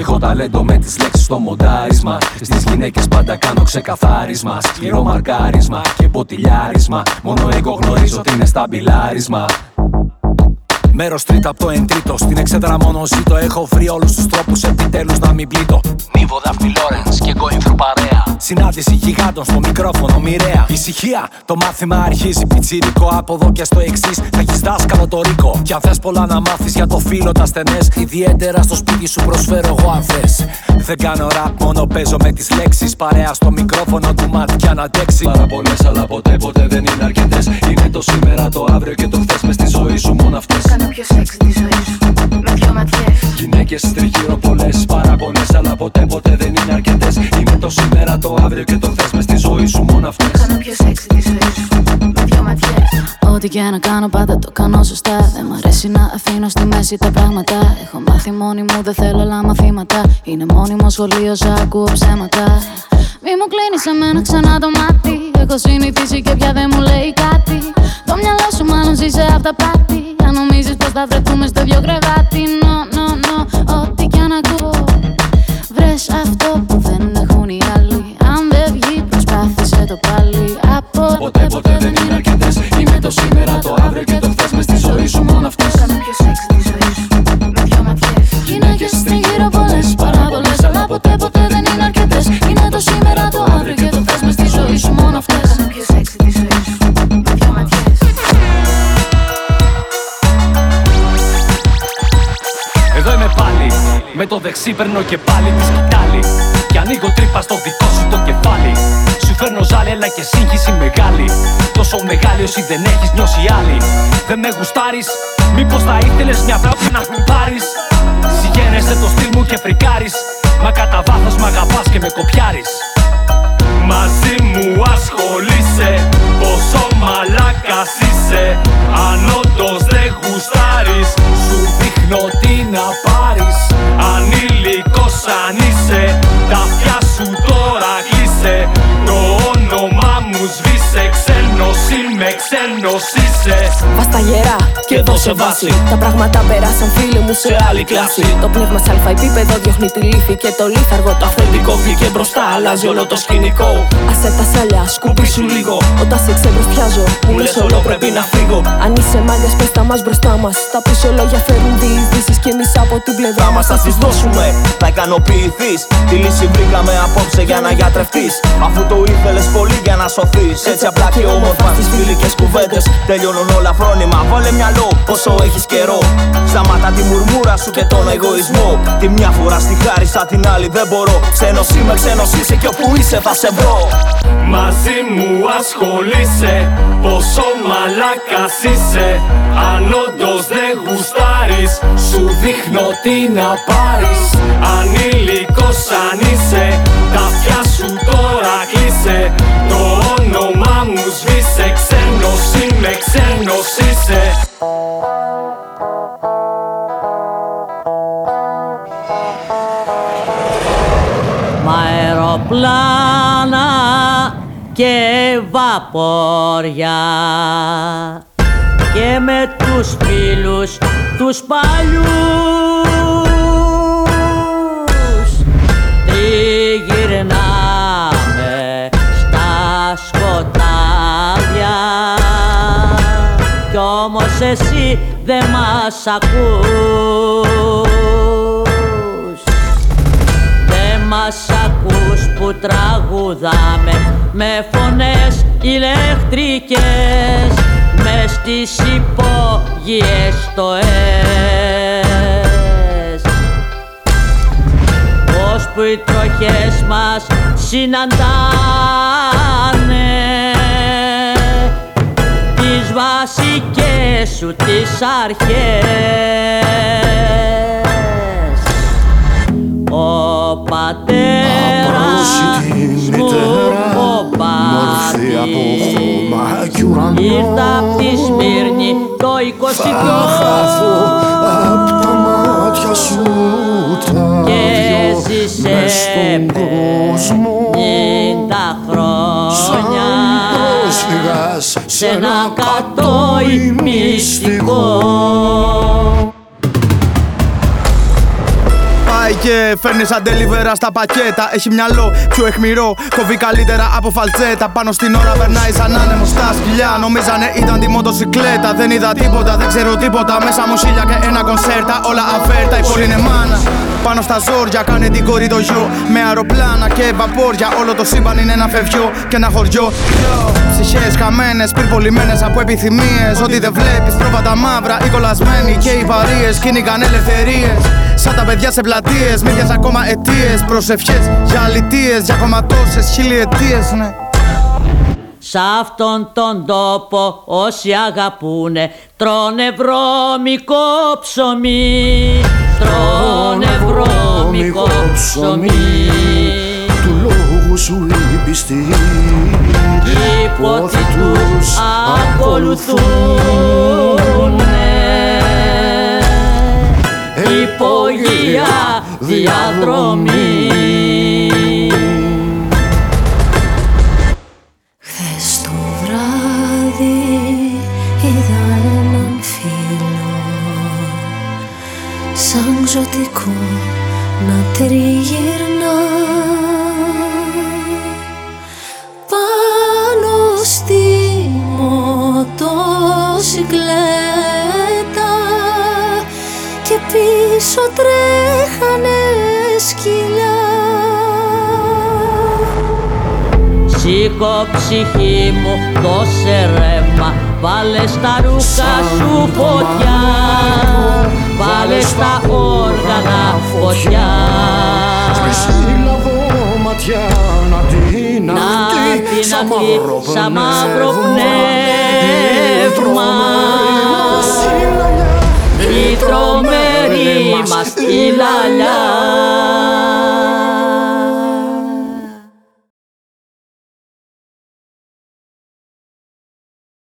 έχω ταλέντο με τις λέξεις στο μοντάρισμα. Στις γυναίκες πάντα κάνω ξεκαθάρισμα. Σκληρό μαρκάρισμα και μποτιλιάρισμα Μόνο εγώ γνωρίζω τι είναι σταμπιλάρισμα Μέρος τρίτο από το εν τρίτο. Στην εξέδρα μόνο ζήτω. Έχω βρει όλους τους τρόπους επιτέλους να μην πλήττω. Νίβο Δαφή Λόρενς και εγώ ήμφρου παρέα. Συνάντηση γιγάντων στο μικρόφωνο μοιραία. Ησυχία, το μάθημα αρχίζει πιτσίρικο. Από εδώ και στο εξής θα έχεις δάσκαλο το ρίκο. Κι αν θες πολλά να μάθεις για το φίλο τα στενές, ιδιαίτερα στο σπίτι σου προσφέρω εγώ αν θες. Δεν κάνω ραπ, μόνο παίζω με τις λέξεις. Παρέα στο μικρόφωνο του μάτια να αντέξει. Πάρα πολλέ, αλλά ποτέ ποτέ δεν είναι αρκετές. Είναι το σήμερα, το αύριο και το χθες μες στη ζωή σου μόνο αυτές. Κάνω πιο σεξ τη ζωή σου Με δυο ματιές Γυναίκες τριγύρω πολλές, πάρα πολλέ, αλλά ποτέ ποτέ δεν είναι αρκετές. Είναι το σήμερα, το αύριο και το χθε μες στη ζωή σου μόνο αυτές. Κάνω πιο σεξ τη ζωή σου Με δυο ματιές Ό,τι και να κάνω πάντα το κάνω σωστά. Δεν μ' αρέσει να αφήνω στη μέση τα πράγματα. Έχω μάθει μόνη μου, δεν θέλω άλλα μαθήματα. Είναι μόνιμο σχολείο, σ' ακούω ψέματα. Μη μου κλείνεις εμένα ξανά το μάτι. Έχω συνηθίσει και πια δεν μου λέει κάτι. Το μυαλό σου μάλλον ζει σε αυτά πάτη. Αν νομίζεις πως θα βρεθούμε στο δυο κρεβάτι. No, no, no, ό,τι κι αν ακούω. Βρες αυτό που δεν έχουν οι άλλοι. Αν δεν βγει, προσπάθησε το πάλι. Από Ποτέ ποτέ δεν είναι αρκετές. Είναι το σήμερα, το αύριο και το χθες μες στη ζωή σου μόνο αυτές. Με το δεξί παίρνω και πάλι τη σκητάλη. Και ανοίγω τρύπα στο δικό σου το κεφάλι. Σου φέρνω ζάλη, αλλά και σύγχυση μεγάλη. Τόσο μεγάλη όσοι δεν έχεις νιώσει άλλη. Δεν με γουστάρεις, μήπως θα ήθελες μια βράδυ να μου πάρεις; Συγγένεσαι το στυλ μου και φρικάρεις. Μα κατά βάθος μ' αγαπάς και με κοπιάρεις. yeah. Μου σβήσε Ξένος είμαι, ξένος είσαι Βάστα γερά Και δώσε βάση. Τα πράγματα περάσαν φίλοι μου σε άλλη κλάση. Το πνεύμα σε αλφα επίπεδο διώχνει τη λύθη και το λίθαργο. Το αφεντικό βγήκε μπροστά, αλλάζει όλο το σκηνικό. Άσε τα σάλια, σκούπι σου λίγο. Όταν σε ξεμπροστιάζω, μου λες όλο πρέπει να φύγω. Αν είσαι μάγια, πες τα μας μπροστά μας. Τα πίσω λόγια φέρνουν διεισδύσεις και εμείς από την πλευρά μας θα τις δώσουμε. Θα ικανοποιηθείς. Τη λύση βρήκαμε απόψε για να γιατρευτείς. Αφού το ήθελες πολύ για να σωθείς. Έτσι απλά και όμορφα στις φιλικές κουβέντες. Τελειώνουν όλα φρόνημα. Βάλε μυαλό όσο έχεις καιρό. Σταμάτα τη μουρμούρα σου και τον εγωισμό. Τη μια φορά στη χάρισα, την άλλη δεν μπορώ. Ξένος είμαι, ξένος είσαι και όπου είσαι θα σε βρω. Μαζί μου ασχολείσαι Πόσο μαλάκας είσαι Αν όντως δεν γουστάρεις Σου δείχνω τι να πάρεις Ανήλικος αν είσαι Τα αυτιά σου τώρα κλείσε Το όνομα μου σβήσε Ξένος είμαι, ξένος είσαι. Μα αεροπλάνα και βαπόρια. Και με τους φίλους τους παλιούς όμως εσύ δεν μας ακούς. Δεν μας ακούς που τραγουδάμε με φωνές ηλεκτρικές μες στις υπόγειες στοές. Που οι τροχές μας συναντάνε τις βασικές σου τις αρχές. Ο πατέρας μου ο Μορφή από χώμα κι ουρανό. Ήρθα απ' τη Σμύρνη το 22 Θα χαθώ απ' τα μάτια σου τα και δυο ζήσε μες στον κόσμο. πενήντα χρόνια πρόσφυγας σε ένα κατόι μυστικό Πάει και φέρνει σαν τελιβέρα στα πακέτα. Έχει μυαλό πιο εχμηρό. Κοβεί καλύτερα από φαλτσέτα. Πάνω στην ώρα περνάει σαν άνεμος στα σκυλιά. Νομίζανε ήταν τη μοτοσυκλέτα. Δεν είδα τίποτα, δεν ξέρω τίποτα. Μέσα μου σίλια και ένα κονσέρτα. Όλα αφέρτα, η πόλη είναι μάνα. Πάνω στα ζόρια κάνε την κόρη το γιο. Με αεροπλάνα και βαπόρια. Όλο το σύμπαν είναι ένα φευγιό και ένα χωριό. Ψυχές χαμένες, πυρπολιμένες από επιθυμίες. Ό,τι δεν βλέπεις, πρόβατα μαύρα. Οι κολλασμένοι και οι βαρίε κυνηγαν ελευθερίες. Σαν τα παιδιά σε πλατείες, μύριε ακόμα αιτίες. Προσευχές για αλητίες, για ακόμα τόσες χιλιετίες, ναι. Σ' αυτόν τον τόπο όσοι αγαπούνε. Τρώνε βρώμικο ψωμί. Τρώνε βρώμικο ψωμί. Του λόγου σου η πιστή Οι πόθοι τους ακολουθούνε Υπογεία διαδρομή ζωτικό να τριγυρνά. Πάνω στη μοτοσυκλέτα Και πίσω τρέχανε σκυλιά. Σήκω ψυχή μου, δώσε ρεύμα Βάλε στα ρούχα σου φωτιά Βάλε στα όργανα φωτιά. Σύλλαβο ματιά να την Να αχτεί την σαν αχτεί μαύρο σαν μαύρο πνεύμα. πνεύμα. Η τρομερή μας η λαλιά